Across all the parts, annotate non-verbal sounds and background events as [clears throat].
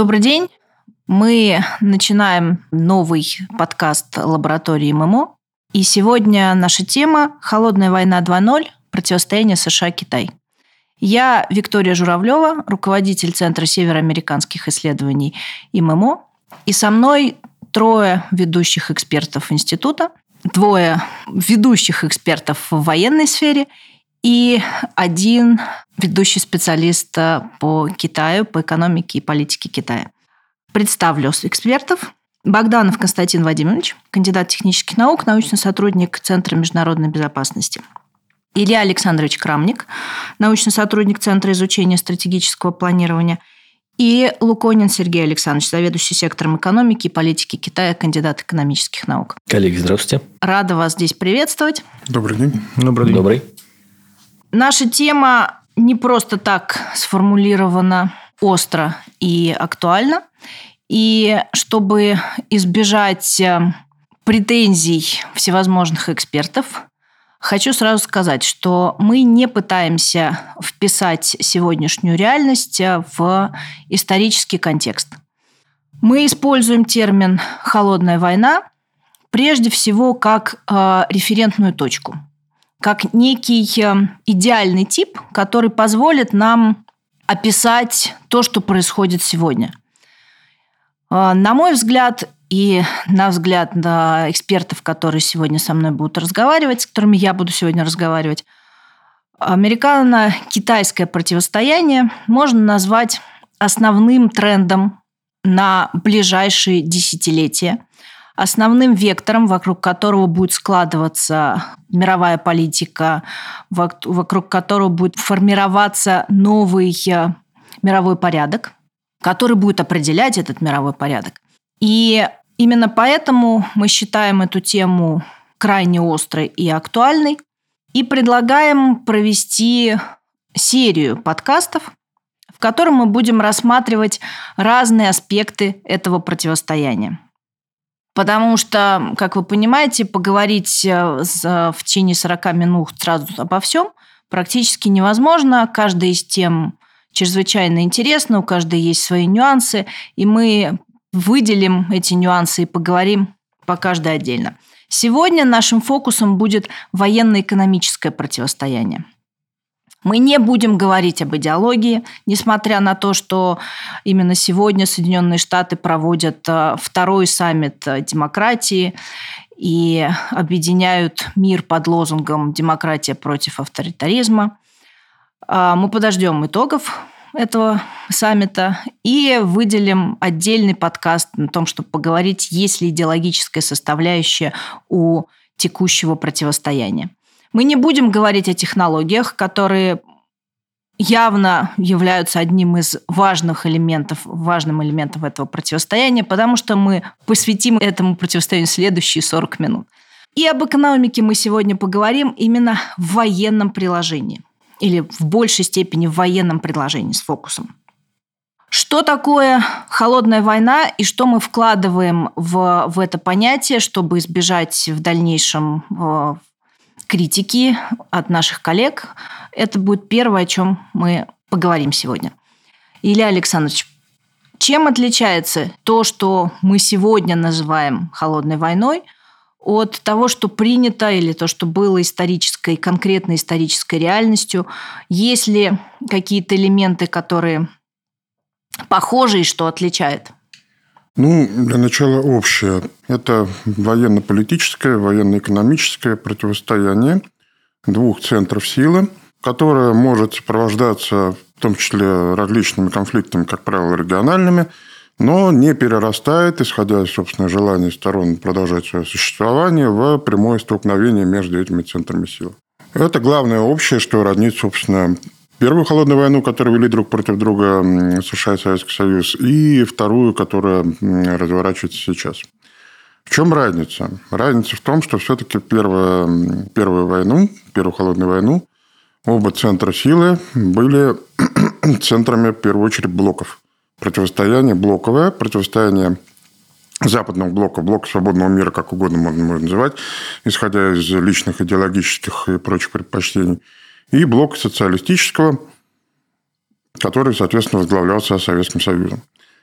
Добрый день. Мы начинаем новый подкаст лаборатории ММО. И сегодня наша тема «Холодная война 2.0. Противостояние США-Китай». Я Виктория Журавлева, руководитель Центра североамериканских исследований ИММО. И со мной трое ведущих экспертов института, двое ведущих экспертов в военной сфере и один ведущий специалист по Китаю, по экономике и политике Китая. Представлю экспертов. Богданов Константин Владимирович, кандидат технических наук, научный сотрудник Центра международной безопасности. Илья Александрович Крамник, научный сотрудник Центра изучения стратегического планирования – и Луконин Сергей Александрович, заведующий сектором экономики и политики Китая, кандидат экономических наук. Коллеги, здравствуйте. Рада вас здесь приветствовать. Добрый день. Добрый день. Добрый. Наша тема не просто так сформулирована остро и актуально. И чтобы избежать э, претензий всевозможных экспертов, Хочу сразу сказать, что мы не пытаемся вписать сегодняшнюю реальность э, в исторический контекст. Мы используем термин «холодная война» прежде всего как э, референтную точку, как некий э, идеальный тип, который позволит нам описать то, что происходит сегодня. На мой взгляд, и на взгляд на экспертов, которые сегодня со мной будут разговаривать, с которыми я буду сегодня разговаривать, американо-китайское противостояние можно назвать основным трендом на ближайшие десятилетия, основным вектором, вокруг которого будет складываться мировая политика, вокруг которого будет формироваться новый э, мировой порядок, который будет определять этот мировой порядок. И Именно поэтому мы считаем эту тему крайне острой и актуальной и предлагаем провести серию подкастов, в котором мы будем рассматривать разные аспекты этого противостояния. Потому что, как вы понимаете, поговорить э, в течение 40 минут сразу обо всем практически невозможно. Каждая из тем чрезвычайно интересна, у каждой есть свои нюансы, и мы выделим эти нюансы и поговорим по каждой отдельно. Сегодня нашим фокусом будет военно-экономическое противостояние. Мы не будем говорить об идеологии, несмотря на то, что именно сегодня Соединенные Штаты проводят э, второй саммит демократии и объединяют мир под лозунгом «Демократия против авторитаризма». А, мы подождем итогов этого саммита и выделим отдельный подкаст на том, чтобы поговорить, есть ли идеологическая составляющая у текущего противостояния. Мы не будем говорить о технологиях, которые явно являются одним из важных элементов, важным элементом этого противостояния, потому что мы посвятим этому противостоянию следующие 40 минут. И об экономике мы сегодня поговорим именно в военном приложении или в большей степени в военном предложении с фокусом. Что такое холодная война и что мы вкладываем в, в это понятие, чтобы избежать в дальнейшем э, критики от наших коллег? Это будет первое, о чем мы поговорим сегодня. Илья Александрович, чем отличается то, что мы сегодня называем холодной войной – от того, что принято или то, что было исторической, конкретной исторической реальностью? Есть ли какие-то элементы, которые похожи и что отличает? Ну, для начала общее. Это военно-политическое, военно-экономическое противостояние двух центров силы, которое может сопровождаться в том числе различными конфликтами, как правило, региональными – но не перерастает, исходя из собственного желания сторон продолжать свое существование, в прямое столкновение между этими центрами сил. Это главное общее, что роднит, собственно, Первую холодную войну, которую вели друг против друга США и Советский Союз, и вторую, которая разворачивается сейчас. В чем разница? Разница в том, что все-таки первая, первую войну, первую холодную войну, оба центра силы были [clears throat] центрами, в первую очередь, блоков противостояние блоковое, противостояние западного блока, блока свободного мира, как угодно можно, можно называть, исходя из личных идеологических и прочих предпочтений, и блок социалистического, который, соответственно, возглавлялся Советским Союзом.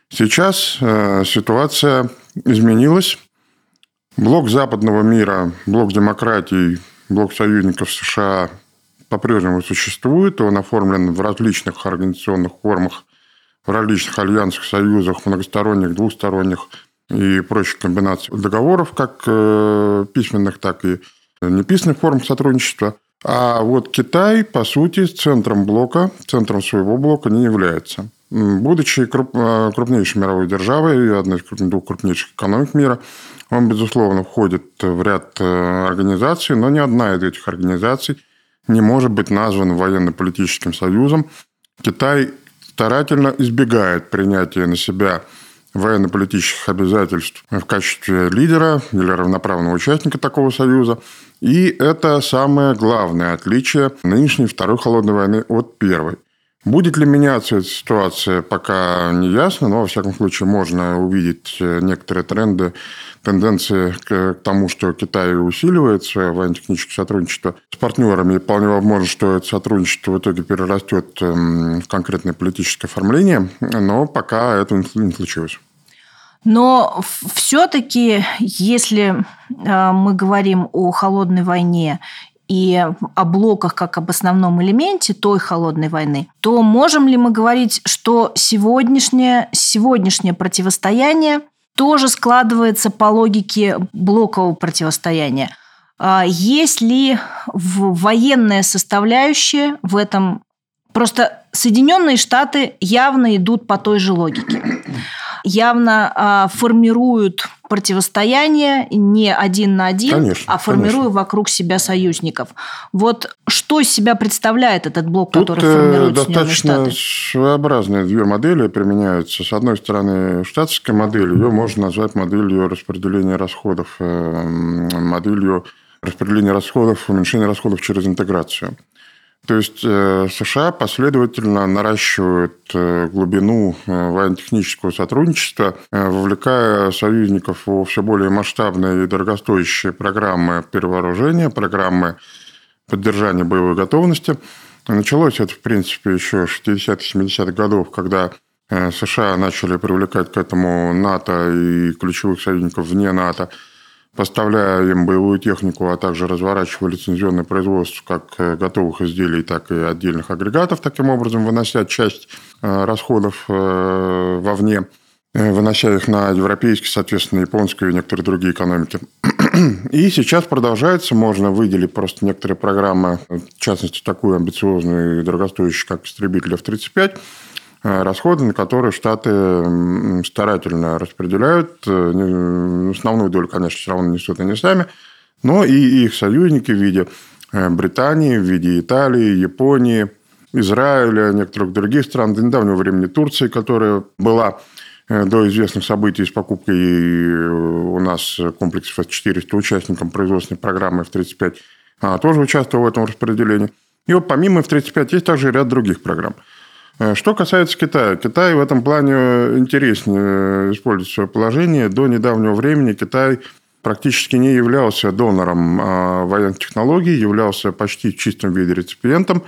Сейчас э, ситуация изменилась. Блок западного мира, блок демократий, блок союзников США по-прежнему существует. Он оформлен в различных организационных формах, в различных альянсах, союзах, многосторонних, двусторонних и прочих комбинаций договоров, как э, письменных, так и неписанных форм сотрудничества. А вот Китай, по сути, центром блока, центром своего блока не является. Будучи круп, э, крупнейшей мировой державой, одной из двух крупнейших экономик мира, он, безусловно, входит в ряд э, организаций, но ни одна из этих организаций не может быть названа военно-политическим союзом. Китай старательно избегает принятия на себя военно-политических обязательств в качестве лидера или равноправного участника такого союза. И это самое главное отличие нынешней Второй холодной войны от Первой. Будет ли меняться эта ситуация, пока не ясно, но, во всяком случае, можно увидеть э, некоторые тренды, тенденции к тому, что Китай усиливает свое военно-техническое сотрудничество с партнерами, и вполне возможно, что это сотрудничество в итоге перерастет эм, в конкретное политическое оформление, но пока это не случилось. Но все-таки, если э, мы говорим о холодной войне и о блоках как об основном элементе той холодной войны, то можем ли мы говорить, что сегодняшнее, сегодняшнее противостояние тоже складывается по логике блокового противостояния? А есть ли военная составляющая в этом? Просто Соединенные Штаты явно идут по той же логике явно а, формируют противостояние не один на один, конечно, а формируя конечно. вокруг себя союзников. Вот что из себя представляет этот блок, Тут который формирует достаточно своеобразные две модели применяются. С одной стороны, штатская модель, ее можно назвать моделью распределения расходов, э, моделью распределения расходов, уменьшения расходов через интеграцию. То есть э, США последовательно наращивают э, глубину э, военно-технического сотрудничества, вовлекая союзников во все более масштабные и дорогостоящие программы перевооружения, программы поддержания боевой готовности. Началось это, в принципе, еще 60-70-х годов, когда США начали привлекать к этому НАТО и ключевых союзников вне НАТО – поставляя им боевую технику, а также разворачивая лицензионное производство как э, готовых изделий, так и отдельных агрегатов, таким образом вынося часть э, расходов э, вовне, вынося их на европейские, соответственно, японские и некоторые другие экономики. [clears throat] И сейчас продолжается, можно выделить просто некоторые программы, в частности, такую амбициозную и дорогостоящую, как истребитель F-35, Э, расходы, на которые Штаты старательно распределяют. Э, основную долю, конечно, все равно несут они сами, но и их союзники в виде э, Британии, в виде Италии, Японии, Израиля, некоторых других стран, до недавнего времени Турции, которая была до известных событий с покупкой у нас комплексов С-400 участником производственной программы F-35, она тоже участвовала в этом распределении. И вот помимо F-35 есть также ряд других программ – Э, что касается Китая. Китай в этом плане интереснее использует свое положение. До недавнего времени Китай практически не являлся донором а, военных технологий, являлся почти в чистом виде реципиентом.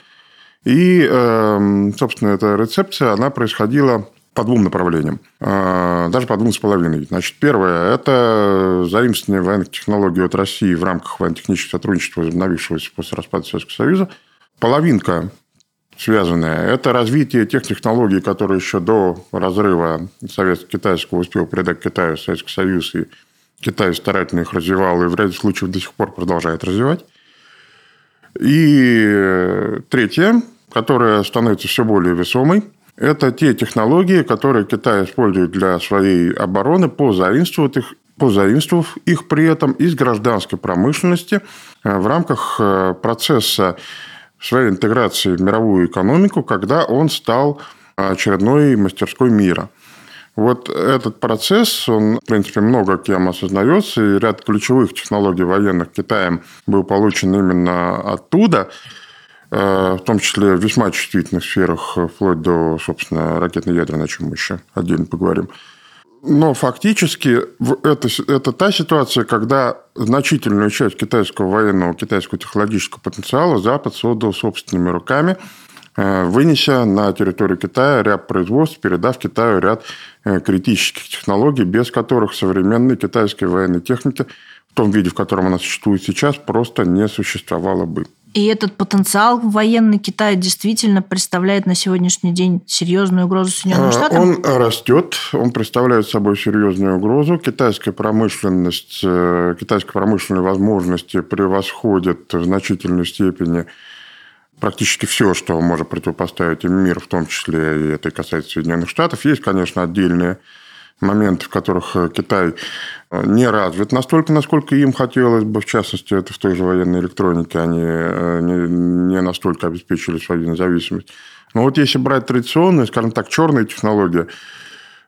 И, эм, собственно, эта рецепция, она происходила по двум направлениям, э, даже по двум с половиной. Значит, первое – это заимствование военных технологий от России в рамках военно-технического сотрудничества, возобновившегося после распада Советского Союза. Половинка связанное. Это развитие тех технологий, которые еще до разрыва советско-китайского успел передать Китаю Советский Союз, и Китай старательно их развивал, и в ряде случаев до сих пор продолжает развивать. И третье, которое становится все более весомой, это те технологии, которые Китай использует для своей обороны, позаимствует их позаимствовав их при этом из гражданской промышленности э, в рамках э, процесса своей интеграции в мировую экономику, когда он стал очередной мастерской мира. Вот этот процесс, он, в принципе, много кем осознается, и ряд ключевых технологий военных Китаем был получен именно оттуда, э, в том числе в весьма чувствительных сферах, вплоть до, собственно, ракетно-ядерной, о чем мы еще отдельно поговорим. Но фактически это, это та ситуация, когда значительную часть китайского военного, китайского технологического потенциала Запад создал собственными руками вынеся на территорию Китая ряд производств, передав Китаю ряд критических технологий, без которых современной китайской военной техники в том виде, в котором она существует сейчас, просто не существовало бы. И этот потенциал военный Китая действительно представляет на сегодняшний день серьезную угрозу Соединенным а, Штатам? Он растет, он представляет собой серьезную угрозу. Китайская промышленность, э, китайские промышленные возможности превосходят в значительной степени практически все, что может противопоставить им мир, в том числе и это касается Соединенных Штатов. Есть, конечно, отдельные моменты, в которых э, Китай э, не развит настолько, насколько им хотелось бы. В частности, это в той же военной электронике они э, не настолько обеспечили свою независимость. Но вот если брать традиционные, скажем так, черные технологии,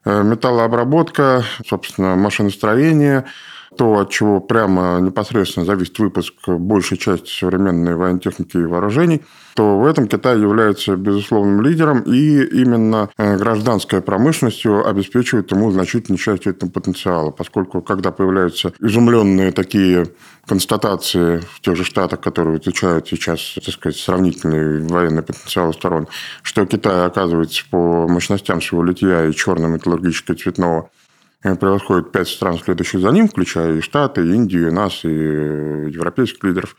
металлообработка, собственно, машиностроение – то, от чего прямо непосредственно зависит выпуск большей части современной военной техники и вооружений, то в этом Китай является безусловным лидером, и именно э, гражданская промышленностью обеспечивает ему значительную часть этого потенциала, поскольку когда появляются изумленные такие констатации в тех же штатах, которые изучают сейчас, так сказать, сравнительный военный потенциал сторон, что Китай, оказывается, по мощностям своего литья и черного металлургического цветного Превосходит пять стран, следующих за ним, включая и Штаты, и Индию, и нас, и э, европейских лидеров,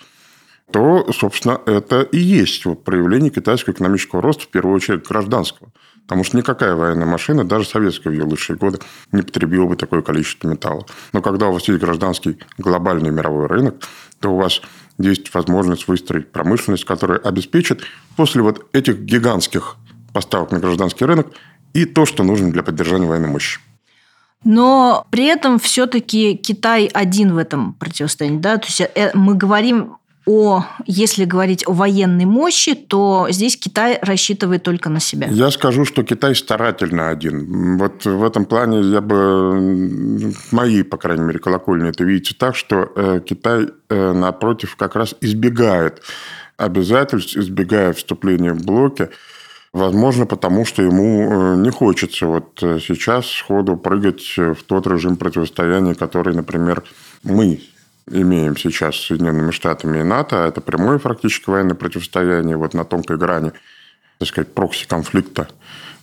то, собственно, это и есть вот проявление китайского экономического роста, в первую очередь гражданского. Потому что никакая военная машина, даже советская в ее лучшие годы, не потребила бы такое количество металла. Но когда у вас есть гражданский глобальный мировой рынок, то у вас есть возможность выстроить промышленность, которая обеспечит после вот этих гигантских поставок на гражданский рынок и то, что нужно для поддержания военной мощи. Но при этом все-таки Китай один в этом противостоянии. Да? То есть э, мы говорим о, если говорить о военной мощи, то здесь Китай рассчитывает только на себя. Я скажу, что Китай старательно один. Вот в этом плане я бы, мои, по крайней мере, колокольни это видите так, что э, Китай, э, напротив, как раз избегает обязательств, избегая вступления в блоки, Возможно, потому что ему э, не хочется вот э, сейчас сходу прыгать в тот режим противостояния, который, например, мы имеем сейчас с Соединенными Штатами и НАТО. Это прямое практически военное противостояние вот на тонкой грани, так сказать, прокси-конфликта.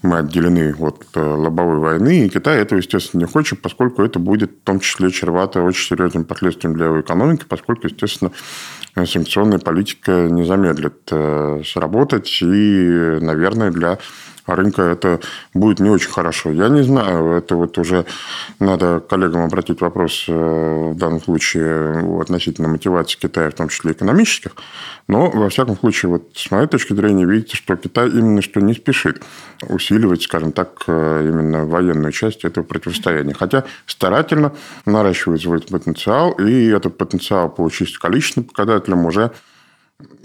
Мы отделены от э, лобовой войны, и Китай этого, естественно, не хочет, поскольку это будет в том числе чревато очень серьезным последствием для его экономики, поскольку, естественно, санкционная политика не замедлит э, сработать. И, наверное, для рынка это будет не очень хорошо. Я не знаю, это вот уже надо коллегам обратить вопрос э, в данном случае относительно мотивации Китая, в том числе экономических. Но, во всяком случае, вот с моей точки зрения, видите, что Китай именно что не спешит усиливать, скажем так, э, именно военную часть этого противостояния. Хотя старательно наращивает свой потенциал, и этот потенциал по чисто количественным показателям уже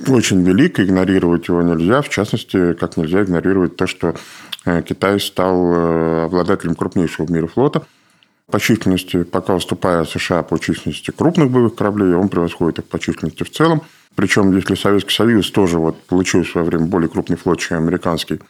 очень велик, игнорировать его нельзя. В частности, как нельзя игнорировать то, что э, Китай стал э, обладателем крупнейшего в мире флота. По численности, пока уступая США по численности крупных боевых кораблей, он превосходит их по численности в целом. Причем, если Советский Союз тоже вот получил в свое время более крупный флот, чем американский,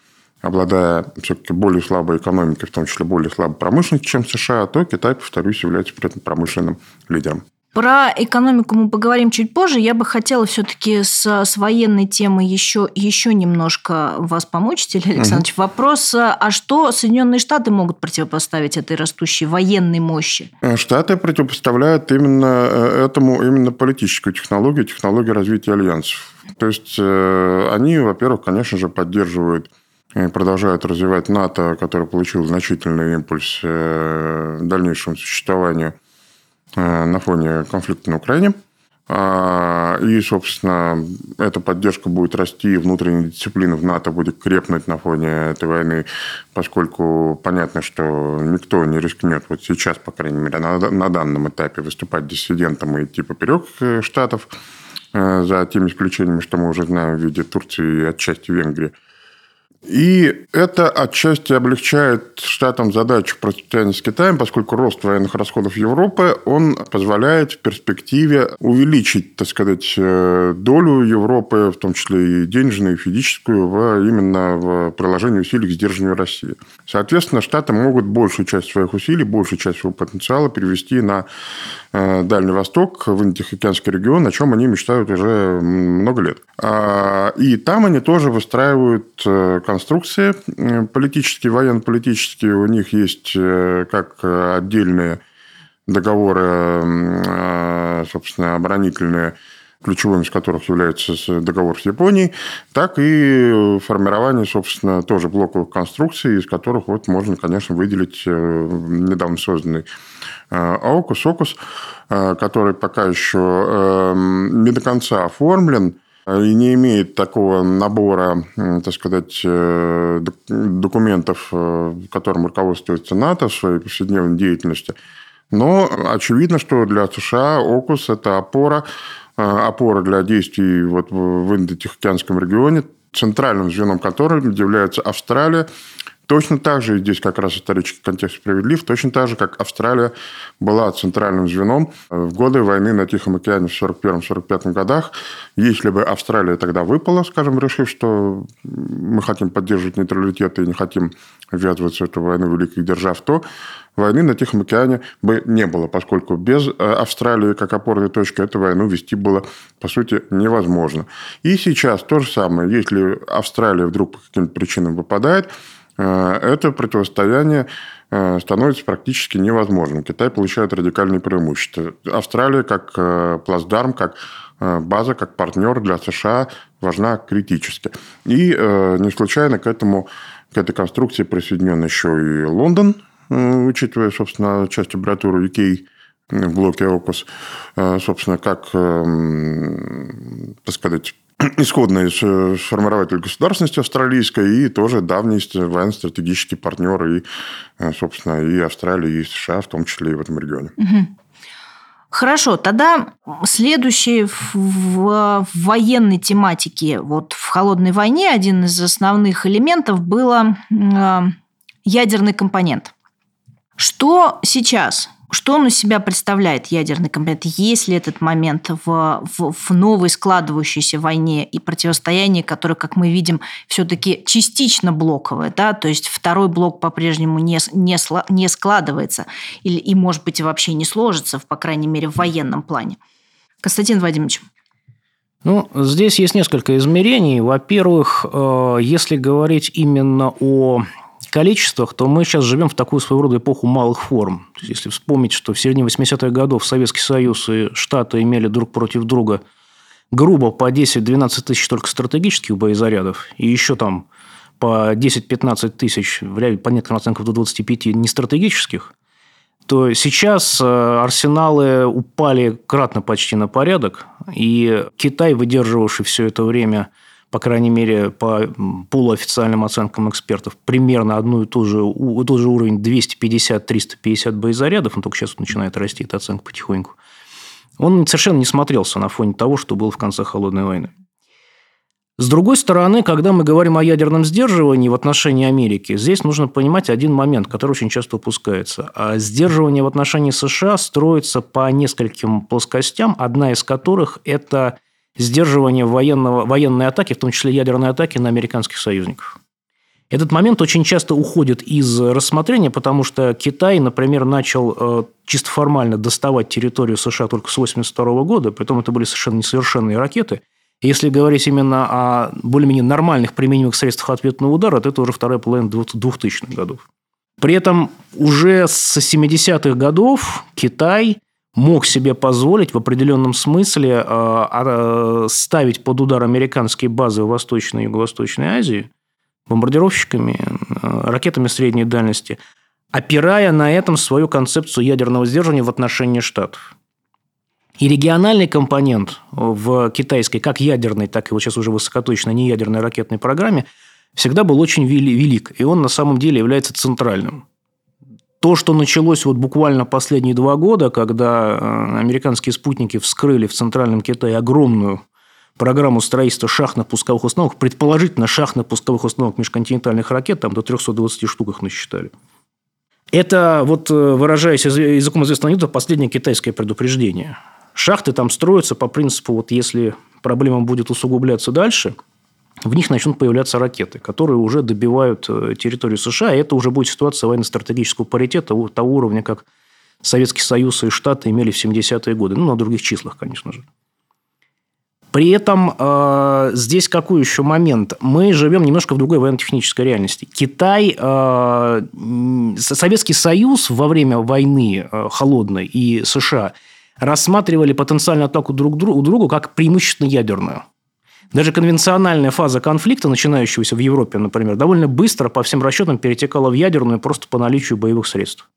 обладая все-таки более слабой экономикой, в том числе более слабой промышленностью, чем США, то Китай, повторюсь, является при промышленным лидером. Про экономику мы поговорим чуть позже. Я бы хотела все-таки с, с военной темой еще, еще немножко вас помочь, Илья Александрович. Угу. Вопрос, а что Соединенные Штаты могут противопоставить этой растущей военной мощи? Э, Штаты противопоставляют именно э, этому именно политическую технологию, технологию развития альянсов. То есть э, они, во-первых, конечно же, поддерживают и продолжают развивать НАТО, который получил значительный импульс дальнейшему существованию Э, на фоне конфликта на Украине. А, и, собственно, эта поддержка будет расти, внутренняя дисциплина в НАТО будет крепнуть на фоне этой войны, поскольку понятно, что никто не рискнет вот сейчас, по крайней мере, на, данном этапе выступать диссидентом и идти поперек э, Штатов, э, за теми исключениями, что мы уже знаем в виде Турции и отчасти Венгрии. И это отчасти облегчает штатам задачу противостояния с Китаем, поскольку рост военных расходов Европы, он позволяет в перспективе увеличить, так сказать, э, долю Европы, в том числе и денежную, и физическую, в, именно в приложении усилий к сдерживанию России. Соответственно, штаты могут большую часть своих усилий, большую часть своего потенциала перевести на э, Дальний Восток, в Индо-Тихоокеанский регион, о чем они мечтают уже много лет. А, и там они тоже выстраивают э, конструкции политические, военно-политические. У них есть э, как отдельные договоры, э, собственно, оборонительные, ключевым из которых является договор с Японией, так и формирование, собственно, тоже блоковых конструкций, из которых вот можно, конечно, выделить недавно созданный АУКУС, ОКУС, который пока еще не до конца оформлен, и не имеет такого набора, так сказать, э, документов, э, которым руководствуется НАТО в своей повседневной деятельности. Но очевидно, что для США ОКУС – это опора, э, опора для действий вот в Индо-Тихоокеанском регионе, центральным звеном которого является Австралия, Точно так же, здесь как раз исторический контекст справедлив, точно так же, как Австралия была центральным звеном в годы войны на Тихом океане в 1941-1945 годах. Если бы Австралия тогда выпала, скажем, решив, что мы хотим поддерживать нейтралитет и не хотим ввязываться в эту войну великих держав, то войны на Тихом океане бы не было, поскольку без э, Австралии как опорной точки эту войну вести было, по сути, невозможно. И сейчас то же самое. Если Австралия вдруг по каким-то причинам выпадает, Э, это противостояние э, становится практически невозможным. Китай получает радикальные преимущества. Австралия как э, плацдарм, как база, как партнер для США важна критически. И не случайно к этому к этой конструкции присоединен еще и Лондон, учитывая, собственно, часть аббревиатуры UK в блоке ОКУС, собственно, как, так сказать, [clears throat] исходный формирователь государственности австралийской и тоже давний военно-стратегический партнер и, э, собственно, и Австралии, и США, в том числе и в этом регионе. Хорошо, тогда следующий в военной тематике, вот в холодной войне один из основных элементов было э, ядерный компонент. Что сейчас что он из себя представляет, ядерный компонент? Есть ли этот момент в, в, в новой складывающейся войне и противостоянии, которое, как мы видим, все-таки частично блоковое, да? то есть второй блок по-прежнему не, не, не складывается или, и, может быть, вообще не сложится, по крайней мере, в военном плане. Константин Владимирович. Ну, здесь есть несколько измерений. Во-первых, э, если говорить именно о количествах, то мы сейчас живем в такую своего рода эпоху малых форм. То есть, если вспомнить, что в середине 80-х годов Советский Союз и Штаты имели друг против друга грубо по 10-12 тысяч только стратегических боезарядов, и еще там по 10-15 тысяч, по некоторым оценкам до 25 нестратегических, то сейчас э, арсеналы упали кратно почти на порядок, и Китай, выдерживавший все это время – по крайней мере, по полуофициальным оценкам экспертов, примерно одну и ту же, тот же уровень 250-350 боезарядов, он только сейчас начинает расти, эта оценка потихоньку, он совершенно не смотрелся на фоне того, что было в конце Холодной войны. С другой стороны, когда мы говорим о ядерном сдерживании в отношении Америки, здесь нужно понимать один момент, который очень часто упускается. А сдерживание в отношении США строится по нескольким плоскостям, одна из которых – это сдерживание военного, военной атаки, в том числе ядерной атаки на американских союзников. Этот момент очень часто уходит из рассмотрения, потому что Китай, например, начал э, чисто формально доставать территорию США только с 1982 года, притом это были совершенно несовершенные ракеты. Если говорить именно о более-менее нормальных применимых средствах ответного удара, то это уже вторая половина 2000-х годов. При этом уже с 70-х годов Китай мог себе позволить в определенном смысле э, а, ставить под удар американские базы в Восточной и Юго-Восточной Азии бомбардировщиками, э, ракетами средней дальности, опирая на этом свою концепцию ядерного сдерживания в отношении Штатов. И региональный компонент в китайской, как ядерной, так и вот сейчас уже высокоточной неядерной ракетной программе, всегда был очень велик, и он на самом деле является центральным. То, что началось вот буквально последние два года, когда э, американские спутники вскрыли в Центральном Китае огромную программу строительства шахтных пусковых установок, предположительно шахтных пусковых установок межконтинентальных ракет, там до 320 штук их насчитали. Это, вот э, выражаясь языком известного анекдота, последнее китайское предупреждение. Шахты там строятся по принципу, вот если проблема будет усугубляться дальше, в них начнут появляться ракеты, которые уже добивают э, территорию США, и это уже будет ситуация военно-стратегического паритета того уровня, как Советский Союз и Штаты имели в 70-е годы. Ну, на других числах, конечно же. При этом э, здесь какой еще момент? Мы живем немножко в другой военно-технической реальности. Китай, э, Советский Союз во время войны э, холодной и США рассматривали потенциальную атаку друг другу, другу как преимущественно ядерную. Даже конвенциональная фаза конфликта, начинающегося в Европе, например, довольно быстро, по всем расчетам, перетекала в ядерную просто по наличию боевых средств.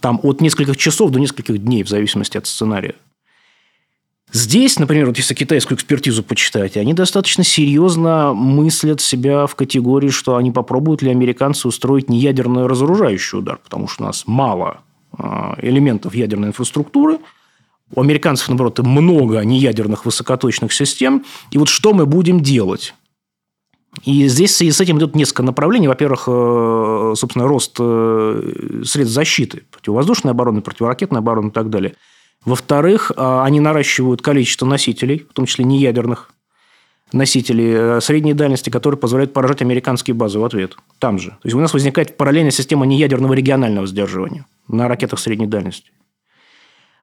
Там от нескольких часов до нескольких дней, в зависимости от сценария. Здесь, например, вот если китайскую экспертизу почитать, они достаточно серьезно мыслят себя в категории, что они попробуют ли американцы устроить не ядерный разоружающий удар, потому что у нас мало а, элементов ядерной инфраструктуры, у американцев, наоборот, много неядерных высокоточных систем. И вот что мы будем делать? И здесь с этим идет несколько направлений. Во-первых, э, собственно, рост э, средств защиты, противовоздушной обороны, противоракетной обороны и так далее – во-вторых, а, они наращивают количество носителей, в том числе неядерных носителей э, средней дальности, которые позволяют поражать американские базы в ответ. Там же. То есть у нас возникает параллельная система неядерного регионального сдерживания на ракетах средней дальности.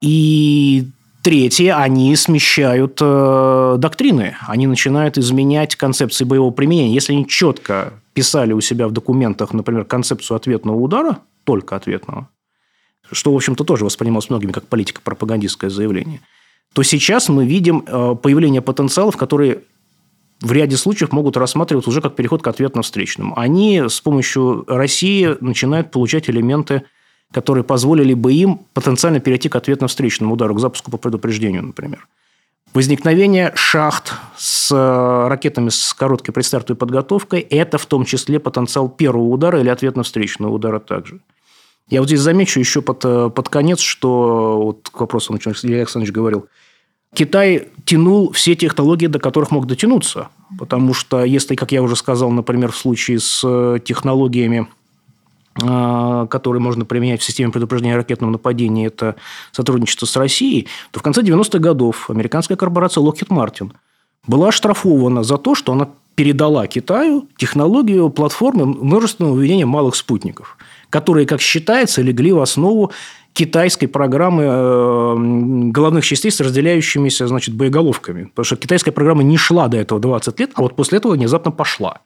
И Третье, они смещают э, доктрины, они начинают изменять концепции боевого применения. Если они четко писали у себя в документах, например, концепцию ответного удара, только ответного, что, в общем-то, тоже воспринималось многими как политико-пропагандистское заявление, то сейчас мы видим э, появление потенциалов, которые в ряде случаев могут рассматриваться уже как переход к ответно-встречному. Они с помощью России начинают получать элементы, которые позволили бы им потенциально перейти к ответно-встречному удару, к запуску по предупреждению, например. Возникновение шахт с э, ракетами с короткой предстартовой подготовкой – это в том числе потенциал первого удара или ответно-встречного удара также. Я вот здесь замечу еще под, э, под конец, что вот к вопросу, Илья Александрович говорил, Китай тянул все технологии, до которых мог дотянуться. Потому что если, как я уже сказал, например, в случае с э, технологиями, которые можно применять в системе предупреждения ракетного нападения, это сотрудничество с Россией, то в конце 90-х годов американская корпорация Lockheed Martin была оштрафована за то, что она передала Китаю технологию платформы множественного выведения малых спутников – которые, как считается, легли в основу китайской программы э, головных частей с разделяющимися значит, боеголовками. Потому что китайская программа не шла до этого 20 лет, а вот после этого внезапно пошла.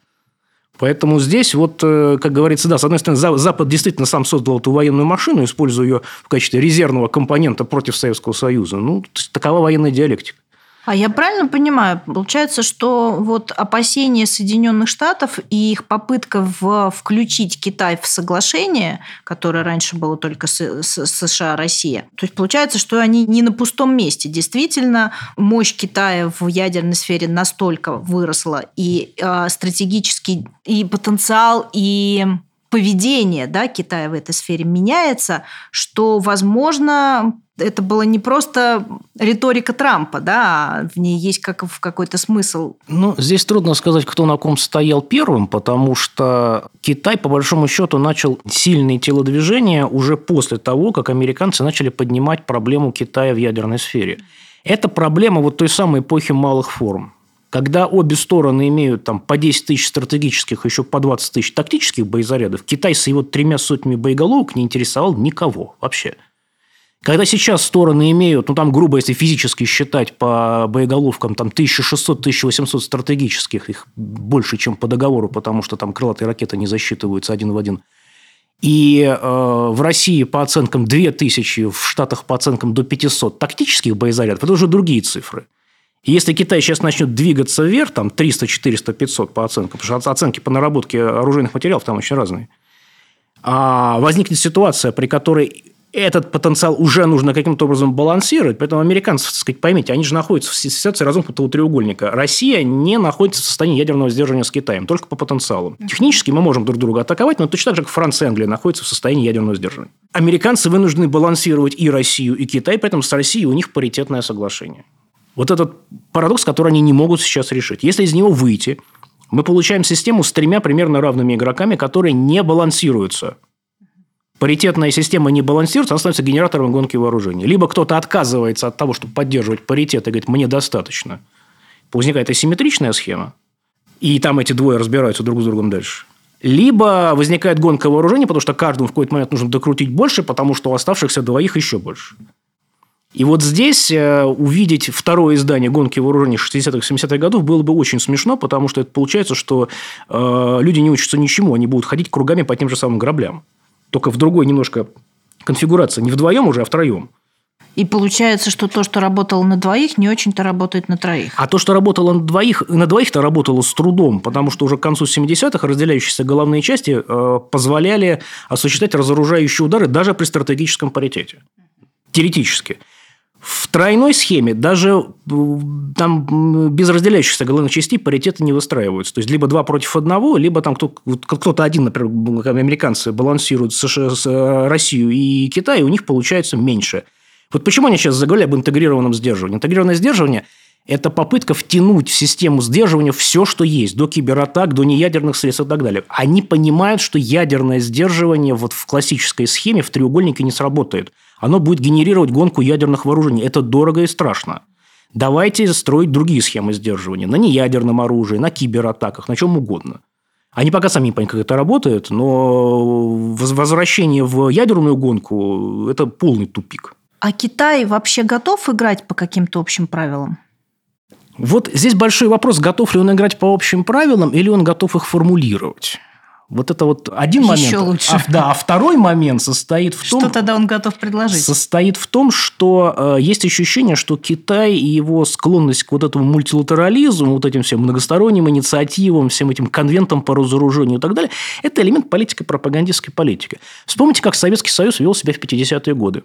Поэтому здесь, вот, э, как говорится, да, с одной стороны, Запад действительно сам создал эту военную машину, используя ее в качестве резервного компонента против Советского Союза. Ну, такова военная диалектика. А я правильно понимаю, получается, что вот опасения Соединенных Штатов и их попытка в, включить Китай в соглашение, которое раньше было только с, с, США, Россия, то есть получается, что они не на пустом месте. Действительно, мощь Китая в ядерной сфере настолько выросла, и э, стратегический и потенциал, и поведение да, Китая в этой сфере меняется, что, возможно, это было не просто риторика Трампа, да, а в ней есть как в какой-то смысл. Ну, здесь трудно сказать, кто на ком стоял первым, потому что Китай, по большому счету, начал сильные телодвижения уже после того, как американцы начали поднимать проблему Китая в ядерной сфере. Это проблема вот той самой эпохи малых форм. Когда обе стороны имеют там, по 10 тысяч стратегических, еще по 20 тысяч тактических боезарядов, Китай с его тремя сотнями боеголовок не интересовал никого вообще. Когда сейчас стороны имеют, ну там грубо, если физически считать по боеголовкам, там 1600-1800 стратегических, их больше, чем по договору, потому что там крылатые ракеты не засчитываются один в один. И э, в России по оценкам 2000, в Штатах по оценкам до 500 тактических боезарядов, это уже другие цифры. И если Китай сейчас начнет двигаться вверх, там 300, 400, 500 по оценкам, потому что оценки по наработке оружейных материалов там очень разные, а возникнет ситуация, при которой этот потенциал уже нужно каким-то образом балансировать. Поэтому американцы, так сказать, поймите, они же находятся в ситуации разомкнутого треугольника. Россия не находится в состоянии ядерного сдерживания с Китаем, только по потенциалу. Технически мы можем друг друга атаковать, но точно так же, как Франция и Англия находятся в состоянии ядерного сдерживания. Американцы вынуждены балансировать и Россию, и Китай, поэтому с Россией у них паритетное соглашение. Вот этот парадокс, который они не могут сейчас решить. Если из него выйти, мы получаем систему с тремя примерно равными игроками, которые не балансируются. Паритетная система не балансируется, она становится генератором гонки вооружений. Либо кто-то отказывается от того, чтобы поддерживать паритет и говорит, мне достаточно. Возникает асимметричная схема, и там эти двое разбираются друг с другом дальше. Либо возникает гонка вооружений, потому что каждому в какой-то момент нужно докрутить больше, потому что у оставшихся двоих еще больше. И вот здесь э, увидеть второе издание «Гонки вооружений» 60-х, 70-х годов было бы очень смешно, потому что это получается, что э, люди не учатся ничему, они будут ходить кругами по тем же самым граблям. Только в другой немножко конфигурации. Не вдвоем уже, а втроем. И получается, что то, что работало на двоих, не очень-то работает на троих. А то, что работало на двоих, на двоих-то работало с трудом, потому что уже к концу 70-х разделяющиеся головные части э, позволяли осуществлять разоружающие удары даже при стратегическом паритете. Теоретически. В тройной схеме даже там без разделяющихся головных частей паритеты не выстраиваются. То есть, либо два против одного, либо там кто-то один, например, американцы балансируют США, э, Россию и Китай, и у них получается меньше – вот почему они сейчас заговорили об интегрированном сдерживании? Интегрированное сдерживание – это попытка втянуть в систему сдерживания все, что есть, до кибератак, до неядерных средств и так далее. Они понимают, что ядерное сдерживание вот в классической схеме, в треугольнике не сработает. Оно будет генерировать гонку ядерных вооружений. Это дорого и страшно. Давайте строить другие схемы сдерживания. На неядерном оружии, на кибератаках, на чем угодно. Они пока сами не понимают, как это работает, но возвращение в ядерную гонку – это полный тупик. А Китай вообще готов играть по каким-то общим правилам? Вот здесь большой вопрос, готов ли он играть по общим правилам или он готов их формулировать. Вот это вот один Еще момент. лучше. А, да, а второй момент состоит в том... Что тогда он готов предложить? Состоит в том, что э, есть ощущение, что Китай и его склонность к вот этому мультилатерализму, вот этим всем многосторонним инициативам, всем этим конвентам по разоружению и так далее, это элемент политики, пропагандистской политики. Вспомните, как Советский Союз вел себя в 50-е годы.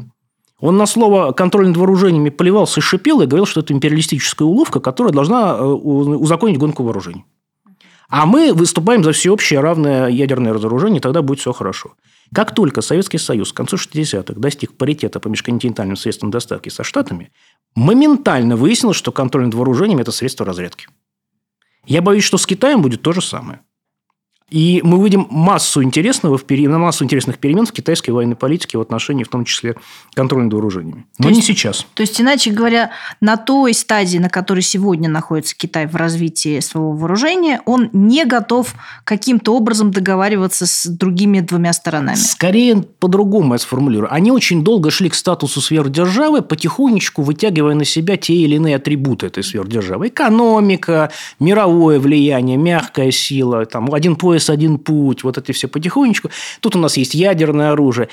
Он на слово «контроль над вооружениями» поливался и шипел и говорил, что это империалистическая уловка, которая должна э, узаконить гонку вооружений. А мы выступаем за всеобщее равное ядерное разоружение, и тогда будет все хорошо. Как только Советский Союз к концу 60-х достиг паритета по межконтинентальным средствам доставки со Штатами, моментально выяснилось, что контроль над вооружениями – это средство разрядки. Я боюсь, что с Китаем будет то же самое. И мы увидим массу интересного, массу интересных перемен в китайской военной политике в отношении, в том числе, контроля над вооружениями. Но то не есть, сейчас. То есть, иначе говоря, на той стадии, на которой сегодня находится Китай в развитии своего вооружения, он не готов каким-то образом договариваться с другими двумя сторонами. Скорее, по-другому я сформулирую. Они очень долго шли к статусу сверхдержавы, потихонечку вытягивая на себя те или иные атрибуты этой сверхдержавы. Экономика, мировое влияние, мягкая сила, там, один пояс пояс, один путь, вот это все потихонечку. Тут у нас есть ядерное оружие.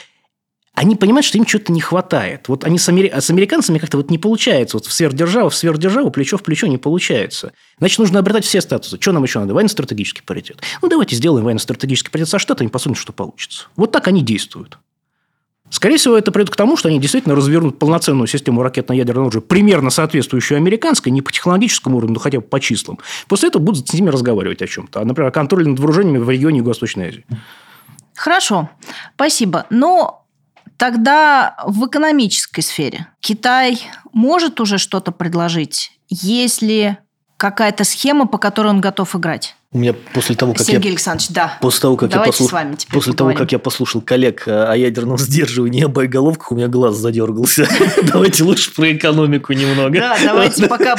Они понимают, что им что-то не хватает. Вот они с, амери... с американцами как-то вот не получается. Вот в сверхдержаву, в сверхдержаву, плечо в плечо не получается. Значит, нужно обретать все статусы. Что нам еще надо? Военно-стратегический паритет. Ну, давайте сделаем военно-стратегический паритет со Штатами, посмотрим, что получится. Вот так они действуют. Скорее всего, это приведет к тому, что они действительно развернут полноценную систему ракетно-ядерного оружия, примерно соответствующую американской, не по технологическому уровню, но хотя бы по числам. После этого будут с ними разговаривать о чем-то. Например, о контроле над вооружениями в регионе Юго-Восточной Азии. Хорошо, спасибо. Но тогда в экономической сфере Китай может уже что-то предложить, если какая-то схема, по которой он готов играть? У меня после того, как Сергей я... Александрович, да. После того, как Давайте я послуш... с вами теперь После поговорим. того, как я послушал коллег о ядерном [laughs] сдерживании и о боеголовках, у меня глаз задергался. [laughs] Давайте лучше про экономику немного. Да, давайте, [laughs] пока,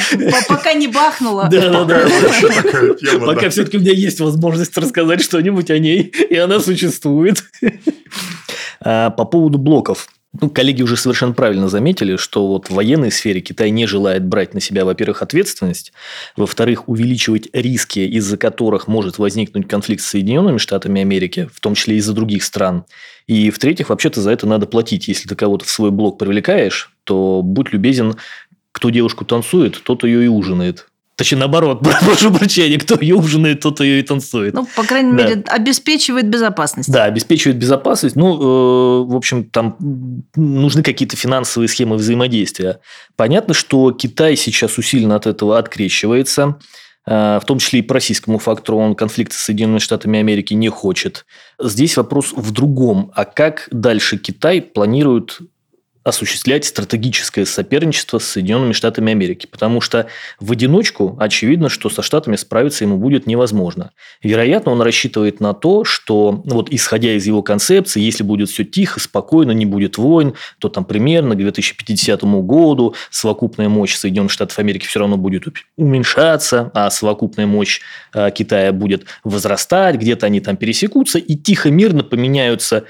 пока не бахнуло. Да, да, да. Пока все-таки у меня есть возможность рассказать что-нибудь о ней, и она существует. А, По поводу блоков. Ну, коллеги уже совершенно правильно заметили, что вот в военной сфере Китай не желает брать на себя, во-первых, ответственность, во-вторых, увеличивать риски, из-за которых может возникнуть конфликт с Соединенными Штатами Америки, в том числе из-за других стран. И, в-третьих, вообще-то за это надо платить. Если ты кого-то в свой блок привлекаешь, то будь любезен, кто девушку танцует, тот ее и ужинает. Точнее, наоборот, [laughs] прошу прощения, кто ее ужинает, тот ее и танцует. Ну, по крайней Да. мере, обеспечивает безопасность. Да, обеспечивает безопасность. Ну, э, в общем, там нужны какие-то финансовые схемы взаимодействия. Понятно, что Китай сейчас усиленно от этого открещивается. э, В том числе и по российскому фактору он конфликта с Соединенными Штатами Америки не хочет. Здесь вопрос в другом. А как дальше Китай планирует осуществлять стратегическое соперничество с Соединенными Штатами Америки, потому что в одиночку очевидно, что со Штатами справиться ему будет невозможно. Вероятно, он рассчитывает на то, что вот исходя из его концепции, если будет все тихо, спокойно, не будет войн, то там примерно к 2050 году совокупная мощь Соединенных Штатов Америки все равно будет уменьшаться, а совокупная мощь э, Китая будет возрастать, где-то они там пересекутся и тихо, мирно поменяются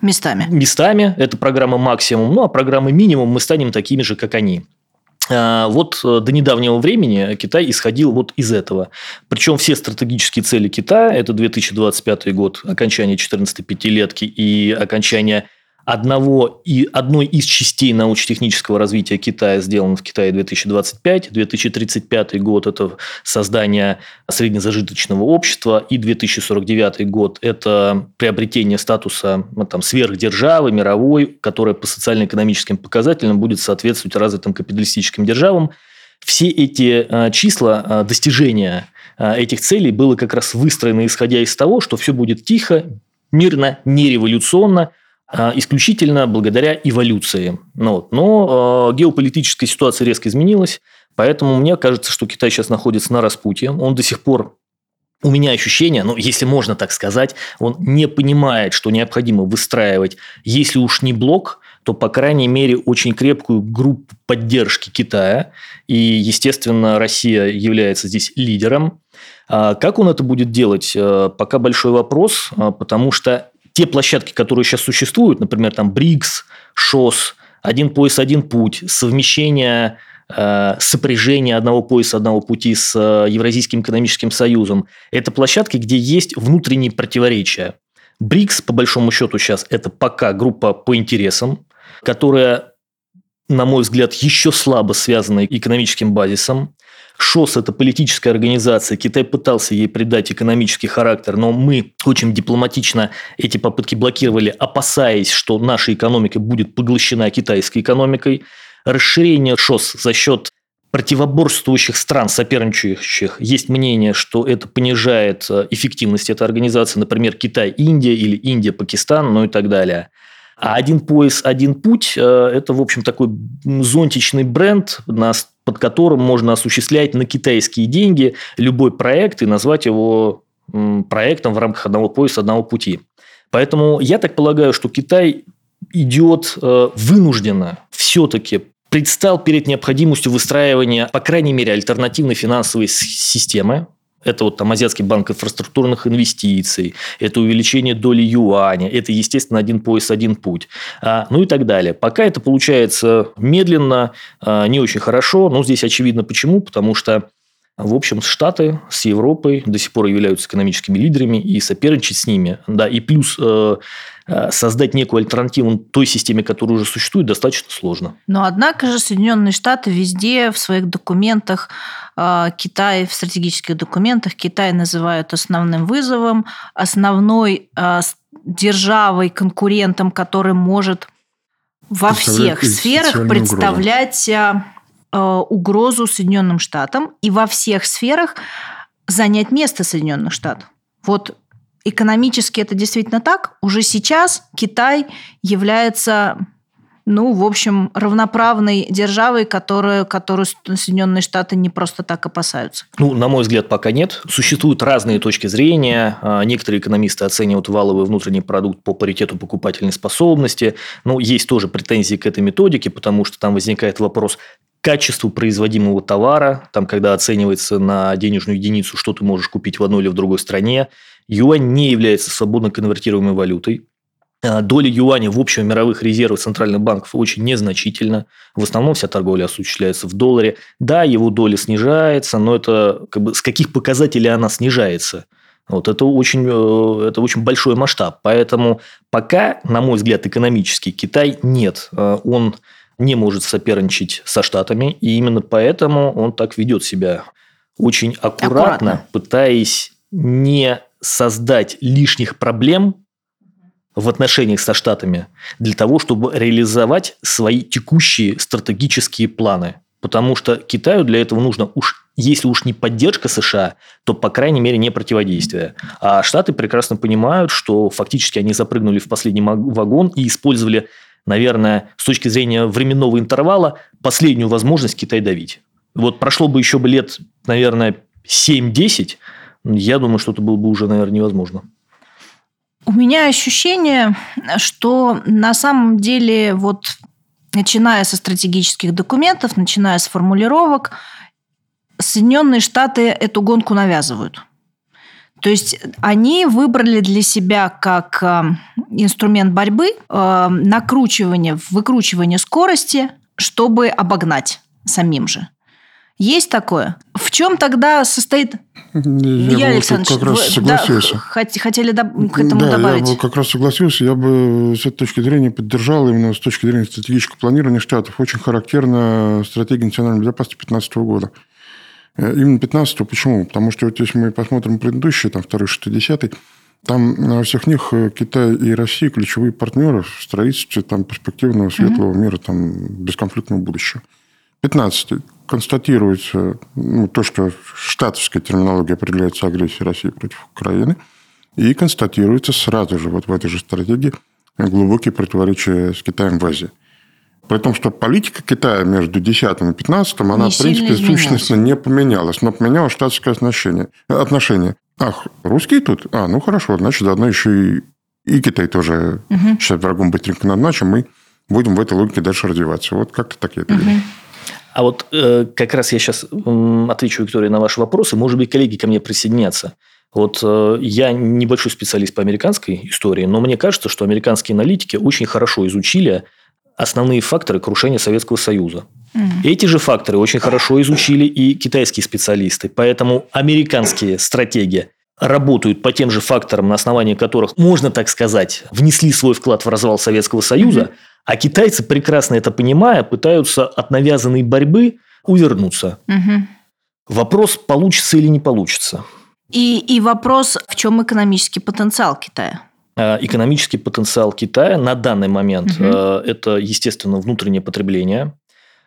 Местами. Местами. Это программа максимум. Ну, а программы минимум мы станем такими же, как они. А, вот э, до недавнего времени Китай исходил вот из этого. Причем все стратегические цели Китая – это 2025 год, окончание 14 пятилетки и окончание одного и одной из частей научно-технического развития Китая сделан в Китае 2025, 2035 год – это создание среднезажиточного общества, и 2049 год – это приобретение статуса ну, там, сверхдержавы мировой, которая по социально-экономическим показателям будет соответствовать развитым капиталистическим державам. Все эти а, числа а, достижения а, этих целей было как раз выстроено исходя из того, что все будет тихо, мирно, не революционно – а, исключительно благодаря эволюции. Ну, вот. Но э, геополитическая ситуация резко изменилась, поэтому мне кажется, что Китай сейчас находится на распутье. Он до сих пор у меня ощущение, ну, если можно так сказать, он не понимает, что необходимо выстраивать, если уж не блок, то, по крайней мере, очень крепкую группу поддержки Китая. И, естественно, Россия является здесь лидером. А как он это будет делать, э, пока большой вопрос, потому что те площадки, которые сейчас существуют, например, там БРИКС, ШОС, один пояс, один путь, совмещение э, сопряжение одного пояса, одного пути с э, Евразийским экономическим союзом. Это площадки, где есть внутренние противоречия. БРИКС, по большому счету, сейчас это пока группа по интересам, которая, на мой взгляд, еще слабо связана экономическим базисом. ШОС – это политическая организация. Китай пытался ей придать экономический характер, но мы очень дипломатично эти попытки блокировали, опасаясь, что наша экономика будет поглощена китайской экономикой. Расширение ШОС за счет противоборствующих стран, соперничающих, есть мнение, что это понижает э, эффективность этой организации, например, Китай-Индия или Индия-Пакистан, ну и так далее. А один пояс, один путь э, – это, в общем, такой зонтичный бренд, под которым можно осуществлять на китайские деньги любой проект и назвать его проектом в рамках одного пояса, одного пути. Поэтому я так полагаю, что Китай идет э, вынужденно все-таки предстал перед необходимостью выстраивания, по крайней мере, альтернативной финансовой системы, это вот там Азиатский банк инфраструктурных инвестиций, это увеличение доли юаня, это, естественно, один пояс, один путь, а, ну и так далее. Пока это получается медленно, а, не очень хорошо, но здесь очевидно почему, потому что в общем, Штаты с Европой до сих пор являются экономическими лидерами и соперничать с ними. Да, и плюс э, э, создать некую альтернативу той системе, которая уже существует, достаточно сложно. Но однако же Соединенные Штаты везде в своих документах Китай, в стратегических документах Китай называют основным вызовом, основной э, державой, конкурентом, который может во всех сферах представлять угрозу Э, угрозу Соединенным Штатам и во всех сферах занять место Соединенных Штатов. Вот экономически это действительно так. Уже сейчас Китай является ну, в общем, равноправной державой, которую, которую Соединенные Штаты не просто так опасаются? Ну, на мой взгляд, пока нет. Существуют разные точки зрения. А, некоторые экономисты оценивают валовый внутренний продукт по паритету покупательной способности. Но есть тоже претензии к этой методике, потому что там возникает вопрос, качеству производимого товара, там, когда оценивается на денежную единицу, что ты можешь купить в одной или в другой стране, юань не является свободно конвертируемой валютой. А, доля юаня в общем мировых резервах центральных банков очень незначительна. В основном вся торговля осуществляется в долларе. Да, его доля снижается, но это как бы, с каких показателей она снижается? Вот это очень, э, это очень большой масштаб. Поэтому пока, на мой взгляд, экономический Китай нет. А, он не может соперничать со Штатами, и именно поэтому он так ведет себя очень аккуратно, аккуратно. пытаясь не создать лишних проблем в отношениях со Штатами для того, чтобы реализовать свои текущие стратегические планы. Потому что Китаю для этого нужно уж, если уж не поддержка США, то, по крайней мере, не противодействие. А Штаты прекрасно понимают, что фактически они запрыгнули в последний вагон и использовали наверное, с точки зрения временного интервала, последнюю возможность Китай давить. Вот прошло бы еще бы лет, наверное, 7-10, я думаю, что это было бы уже, наверное, невозможно. У меня ощущение, что на самом деле вот начиная со стратегических документов, начиная с формулировок, Соединенные Штаты эту гонку навязывают. То есть они выбрали для себя как э, инструмент борьбы э, накручивание, выкручивание скорости, чтобы обогнать самим же. Есть такое? В чем тогда состоит... Я, я бы Александр, как раз согласился. Да, хотели к этому да, добавить? я бы как раз согласился. Я бы с этой точки зрения поддержал именно с точки зрения стратегического планирования Штатов. Очень характерна стратегия национальной безопасности 2015 года. Э, именно 15 почему? Потому что вот если мы посмотрим предыдущие, там, второй, шестой, десятый, там во всех них э, Китай и Россия ключевые партнеры в строительстве там, перспективного светлого угу. мира, там, бесконфликтного будущего. 15 констатируется ну, то, что штатовская терминология определяется агрессией России против Украины, и констатируется сразу же вот в этой же стратегии глубокие противоречия с Китаем в Азии. При том, что политика Китая между 10 и 15 она, не в принципе, сущностно не поменялась, но поменялось штатское отношение. отношение. Ах, русские тут? А, ну хорошо, значит, заодно еще и, и Китай тоже угу. считает врагом Быстренько над нашим, мы будем в этой логике дальше развиваться. Вот как-то так я это угу. вижу. А вот э, как раз я сейчас э, отвечу, Виктория, на ваши вопросы. Может быть, коллеги ко мне присоединятся. Вот э, я небольшой специалист по американской истории, но мне кажется, что американские аналитики очень хорошо изучили основные факторы крушения Советского Союза. Mm. Эти же факторы очень хорошо изучили и китайские специалисты. Поэтому американские стратегии работают по тем же факторам, на основании которых, можно так сказать, внесли свой вклад в развал Советского Союза, mm-hmm. а китайцы, прекрасно это понимая, пытаются от навязанной борьбы увернуться. Mm-hmm. Вопрос, получится или не получится. И, и вопрос, в чем экономический потенциал Китая? А, экономический потенциал Китая на данный момент угу. это, естественно, внутреннее потребление.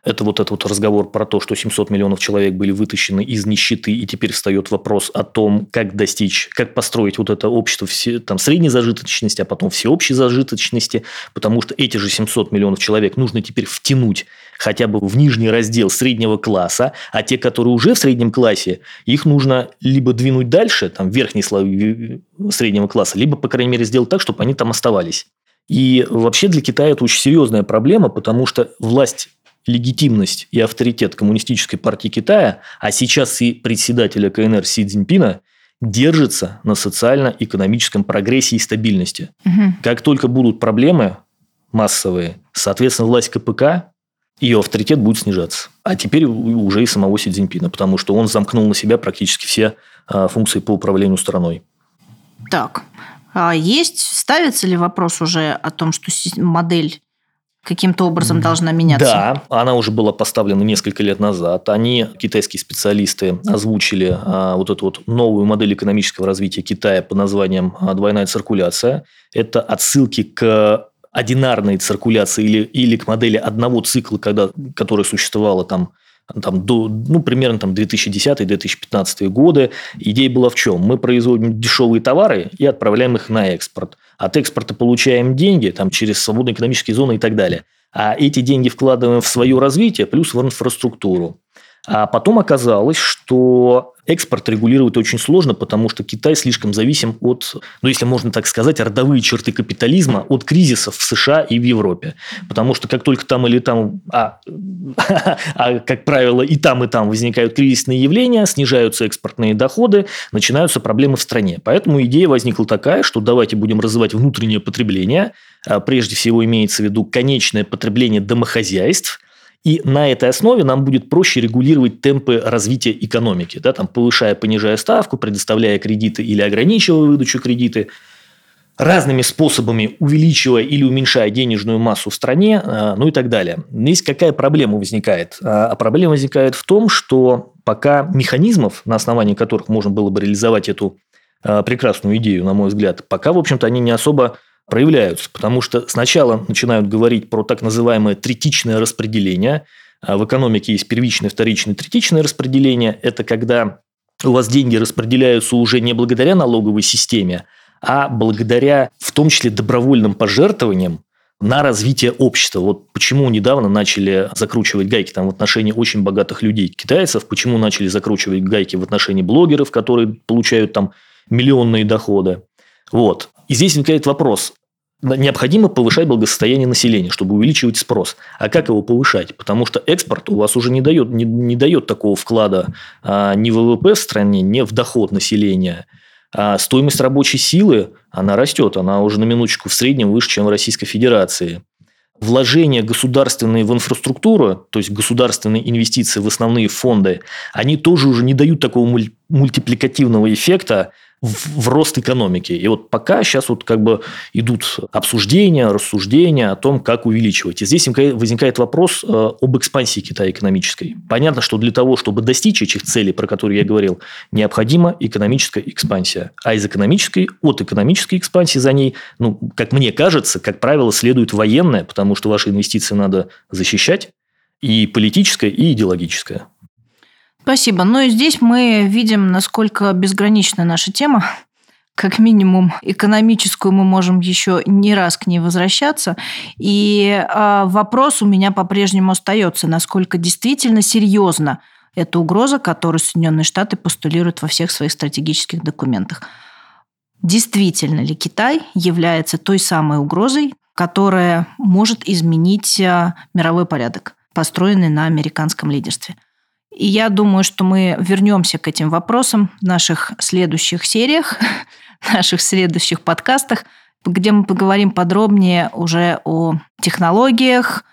Это вот этот вот разговор про то, что 700 миллионов человек были вытащены из нищеты, и теперь встает вопрос о том, как достичь, как построить вот это общество все, там, средней зажиточности, а потом всеобщей зажиточности, потому что эти же 700 миллионов человек нужно теперь втянуть хотя бы в нижний раздел среднего класса, а те, которые уже в среднем классе, их нужно либо двинуть дальше, там, верхний слой среднего класса, либо, по крайней мере, сделать так, чтобы они там оставались. И вообще для Китая это очень серьезная проблема, потому что власть легитимность и авторитет Коммунистической партии Китая, а сейчас и председателя КНР Си Цзиньпина, держится на социально-экономическом прогрессе и стабильности. Угу. Как только будут проблемы массовые, соответственно, власть КПК, ее авторитет будет снижаться. А теперь уже и самого Си Цзиньпина, потому что он замкнул на себя практически все а, функции по управлению страной. Так, а есть, ставится ли вопрос уже о том, что модель каким-то образом должна меняться. Да, она уже была поставлена несколько лет назад. Они, китайские специалисты, озвучили а, вот эту вот новую модель экономического развития Китая под названием а, «двойная циркуляция». Это отсылки к одинарной циркуляции или, или к модели одного цикла, когда, которая существовала там там, до, ну, примерно там 2010-2015 годы. Идея была в чем? Мы производим дешевые товары и отправляем их на экспорт. От экспорта получаем деньги там, через свободные экономические зоны и так далее. А эти деньги вкладываем в свое развитие, плюс в инфраструктуру. А потом оказалось, что экспорт регулировать очень сложно, потому что Китай слишком зависим от, ну, если можно так сказать, родовые черты капитализма от кризисов в США и в Европе. Потому что как только там или там, а, [laughs] а как правило, и там, и там возникают кризисные явления, снижаются экспортные доходы, начинаются проблемы в стране. Поэтому идея возникла такая, что давайте будем развивать внутреннее потребление, а прежде всего имеется в виду конечное потребление домохозяйств – и на этой основе нам будет проще регулировать темпы развития экономики, да, там, повышая, понижая ставку, предоставляя кредиты или ограничивая выдачу кредиты, разными способами увеличивая или уменьшая денежную массу в стране, а, ну и так далее. Здесь какая проблема возникает? А, а проблема возникает в том, что пока механизмов, на основании которых можно было бы реализовать эту а, прекрасную идею, на мой взгляд, пока, в общем-то, они не особо проявляются, потому что сначала начинают говорить про так называемое третичное распределение. А в экономике есть первичное, вторичное, третичное распределение. Это когда у вас деньги распределяются уже не благодаря налоговой системе, а благодаря в том числе добровольным пожертвованиям на развитие общества. Вот почему недавно начали закручивать гайки там в отношении очень богатых людей, китайцев, почему начали закручивать гайки в отношении блогеров, которые получают там миллионные доходы. Вот. И здесь возникает вопрос, необходимо повышать благосостояние населения, чтобы увеличивать спрос. А как его повышать? Потому что экспорт у вас уже не дает, не, не дает такого вклада а, ни в ВВП в стране, ни в доход населения. А стоимость рабочей силы, она растет, она уже на минуточку в среднем выше, чем в Российской Федерации. Вложения государственные в инфраструктуру, то есть государственные инвестиции в основные фонды, они тоже уже не дают такого мультипликативного эффекта, в, рост экономики. И вот пока сейчас вот как бы идут обсуждения, рассуждения о том, как увеличивать. И здесь возникает вопрос э, об экспансии Китая экономической. Понятно, что для того, чтобы достичь этих целей, про которые я говорил, необходима экономическая экспансия. А из экономической, от экономической экспансии за ней, ну, как мне кажется, как правило, следует военная, потому что ваши инвестиции надо защищать, и политическая, и идеологическая. Спасибо. Ну и здесь мы видим, насколько безгранична наша тема. [laughs] Как минимум экономическую мы можем еще не раз к ней возвращаться. И э, вопрос у меня по-прежнему остается, насколько действительно серьезно эта угроза, которую Соединенные Штаты постулируют во всех своих стратегических документах. Действительно ли Китай является той самой угрозой, которая может изменить а, мировой порядок, построенный на американском лидерстве – и я думаю, что мы вернемся к этим вопросам в наших следующих сериях, [laughs] наших следующих подкастах, где мы поговорим подробнее уже о технологиях,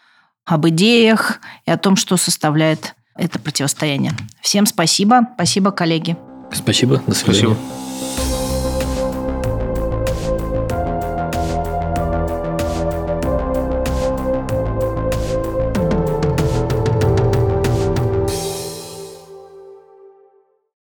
об идеях и о том, что составляет это противостояние. Всем спасибо. Спасибо, коллеги. Спасибо. До свидания. Спасибо.